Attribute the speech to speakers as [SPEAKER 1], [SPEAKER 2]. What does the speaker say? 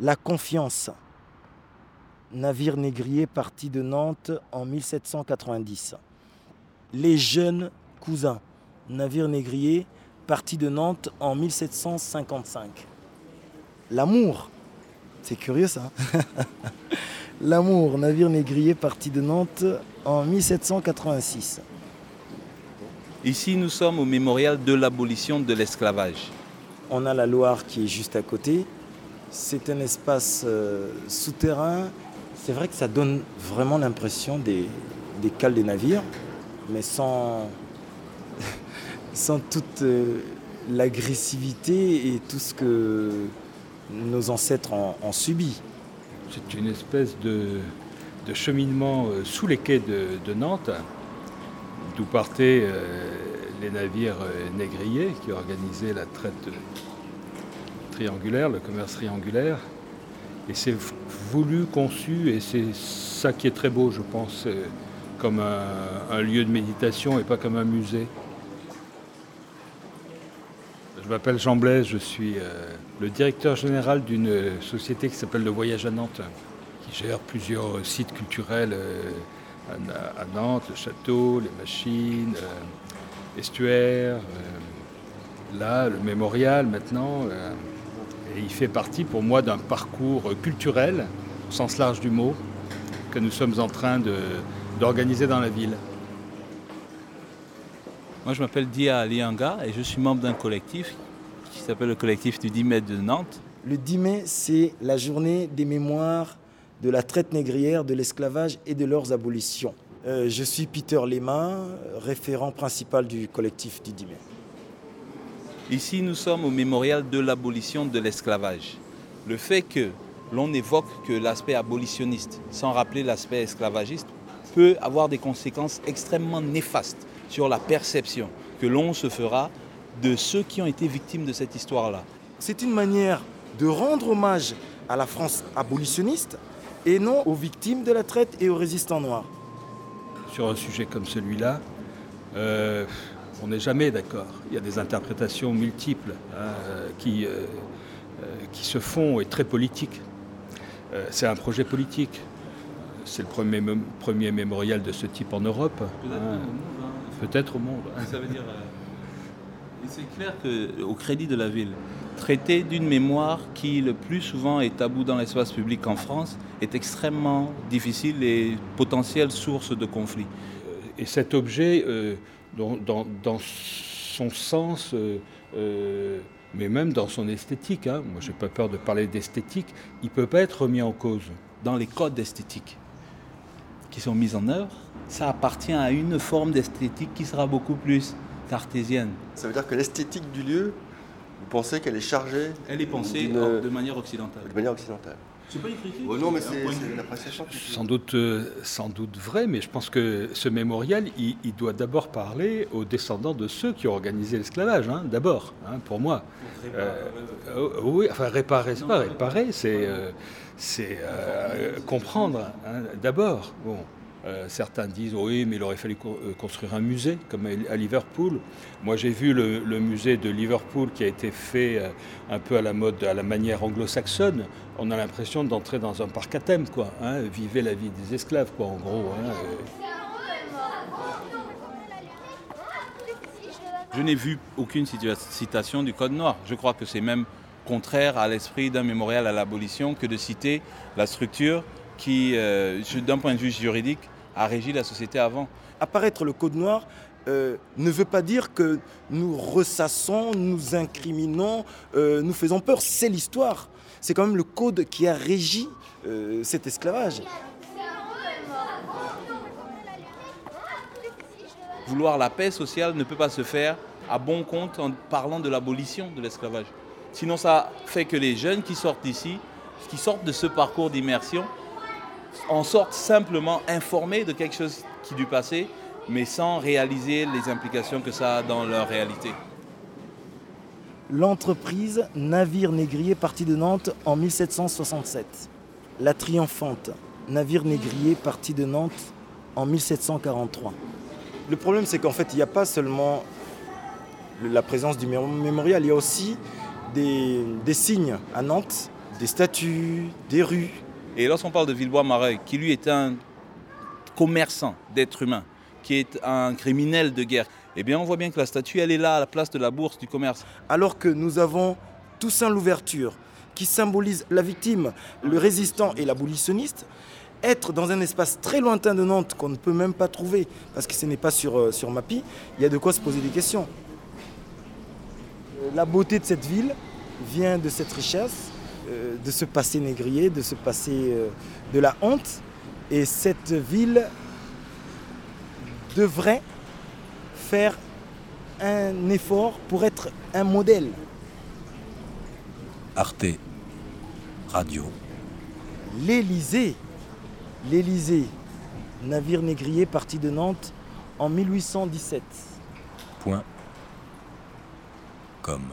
[SPEAKER 1] La Confiance, navire négrier parti de Nantes en 1790. Les Jeunes Cousins, navire négrier parti de Nantes en 1755. L'amour, c'est curieux ça. L'amour, navire négrier parti de Nantes en 1786.
[SPEAKER 2] Ici, nous sommes au mémorial de l'abolition de l'esclavage.
[SPEAKER 1] On a la Loire qui est juste à côté. C'est un espace euh, souterrain. C'est vrai que ça donne vraiment l'impression des, des cales des navires, mais sans, sans toute euh, l'agressivité et tout ce que nos ancêtres ont, subi.
[SPEAKER 3] C'est une espèce de, de cheminement euh, sous les quais de, Nantes, d'où partaient les navires négriers qui organisaient la traite triangulaire, le commerce triangulaire. Et c'est voulu, conçu, et c'est ça qui est très beau, je pense, euh, comme un, lieu de méditation et pas comme un musée. Je m'appelle Jean Blaise, je suis euh, le directeur général d'une société qui s'appelle Le Voyage à Nantes, qui gère plusieurs sites culturels euh, à, Nantes, le château, les machines, euh, là, le mémorial maintenant. Et il fait partie pour moi d'un parcours culturel, au sens large du mot, que nous sommes en train de- d'organiser dans la ville.
[SPEAKER 2] Moi, je m'appelle Dia Alianga et je suis membre d'un collectif qui s'appelle le collectif du 10 mètres de Nantes.
[SPEAKER 1] Le 10 mai, c'est la journée des mémoires de la traite négrière, de l'esclavage et de leurs abolitions. Euh, je suis Peter Lema, référent principal du collectif du 10 mai.
[SPEAKER 2] Ici, nous sommes au mémorial de l'abolition de l'esclavage. Le fait que l'on évoque que l'aspect abolitionniste, sans rappeler l'aspect esclavagiste, peut avoir des conséquences extrêmement néfastes sur la perception que l'on se fera de ceux qui ont été victimes de cette histoire-là.
[SPEAKER 1] C'est une manière de rendre hommage à la France abolitionniste et non aux victimes de la traite et aux résistants noirs.
[SPEAKER 3] sur un sujet comme celui-là, euh, on n'est jamais d'accord. Il y a des interprétations multiples hein, euh, qui, euh, euh, qui se font et très politiques. Euh, c'est un projet politique. C'est le premier, premier mémorial de ce type en Europe. hein. Peut-être au monde. hein.
[SPEAKER 2] Ça veut dire. et c'est clair qu'au crédit de la ville, traiter d'une mémoire qui le plus souvent est tabou dans l'espace public en France est extrêmement difficile et potentielle source de conflits.
[SPEAKER 3] Et cet objet, euh, dans, dans- dans son sens, euh, euh, mais même dans son esthétique, hein, moi j'ai pas peur de parler d'esthétique, il peut pas être remis en cause.
[SPEAKER 2] Dans les codes esthétiques qui sont mis en œuvre, ça appartient à une forme d'esthétique qui sera beaucoup plus cartésienne.
[SPEAKER 4] Ça veut dire que l'esthétique du lieu, vous pensez qu'elle est chargée
[SPEAKER 2] Elle est pensée de manière occidentale.
[SPEAKER 4] de manière occidentale
[SPEAKER 2] C'est pas une critique.
[SPEAKER 4] Oh non, mais c'est une appréciation.
[SPEAKER 3] Sans doute, euh, sans doute vrai, mais je pense que ce mémorial, il, il doit d'abord parler aux descendants de ceux qui ont organisé l'esclavage, hein, d'abord, hein, pour moi. Euh, euh, oui, enfin réparer, c'est pas réparer, c'est euh, c'est, euh, comprendre hein, d'abord. Bon, euh, certains disent oui, mais il aurait fallu euh, construire un musée comme à Liverpool. Moi, j'ai vu le, musée de Liverpool qui a été fait euh, un peu à la mode, à la manière anglo-saxonne. On a l'impression d'entrer dans un parc à thème, quoi. Hein, vivez la vie des esclaves, quoi, en gros. hein.
[SPEAKER 2] Je n'ai vu aucune citation du Code noir. Je crois que c'est même contraire à l'esprit d'un mémorial à l'abolition que de citer la structure qui, d'un point de vue juridique, a régi la société avant.
[SPEAKER 1] Apparaître le code noir euh, ne veut pas dire que nous ressassons, nous incriminons, euh, nous faisons peur. C'est l'histoire. C'est quand même le code qui a régi euh, cet esclavage.
[SPEAKER 2] Vouloir la paix sociale ne peut pas se faire à bon compte en parlant de l'abolition de l'esclavage. Sinon, ça fait que les jeunes qui sortent d'ici, qui sortent de ce parcours d'immersion, en sortent simplement informés de quelque chose qui est du passé, mais sans réaliser les implications que ça a dans leur réalité.
[SPEAKER 1] L'entreprise Navire Négrier parti de Nantes en 1767. La Triomphante, navire négrier parti de Nantes en 1743. Le problème, c'est qu'en fait, il n'y a pas seulement la présence du mé- mémorial, il y a aussi des, des signes à Nantes, des statues, des rues.
[SPEAKER 2] Et lorsqu'on parle de Villebois-Marais, qui lui est un commerçant d'êtres humains, qui est un criminel de guerre, eh bien on voit bien que la statue, elle est là à la place de la bourse du commerce.
[SPEAKER 1] Alors que nous avons Toussaint l'ouverture, qui symbolise la victime, le résistant et l'abolitionniste, être dans un espace très lointain de Nantes qu'on ne peut même pas trouver, parce que ce n'est pas sur, euh, sur il y a de quoi se poser des questions. La beauté de cette ville vient de cette richesse, euh, de ce passé négrier, de ce passé euh, de la honte. Et cette ville devrait faire un effort pour être un modèle.
[SPEAKER 5] Arte Radio.
[SPEAKER 1] L'Élysée, l'Élysée, navire négrier parti de Nantes en 1817.
[SPEAKER 5] Point. Comme.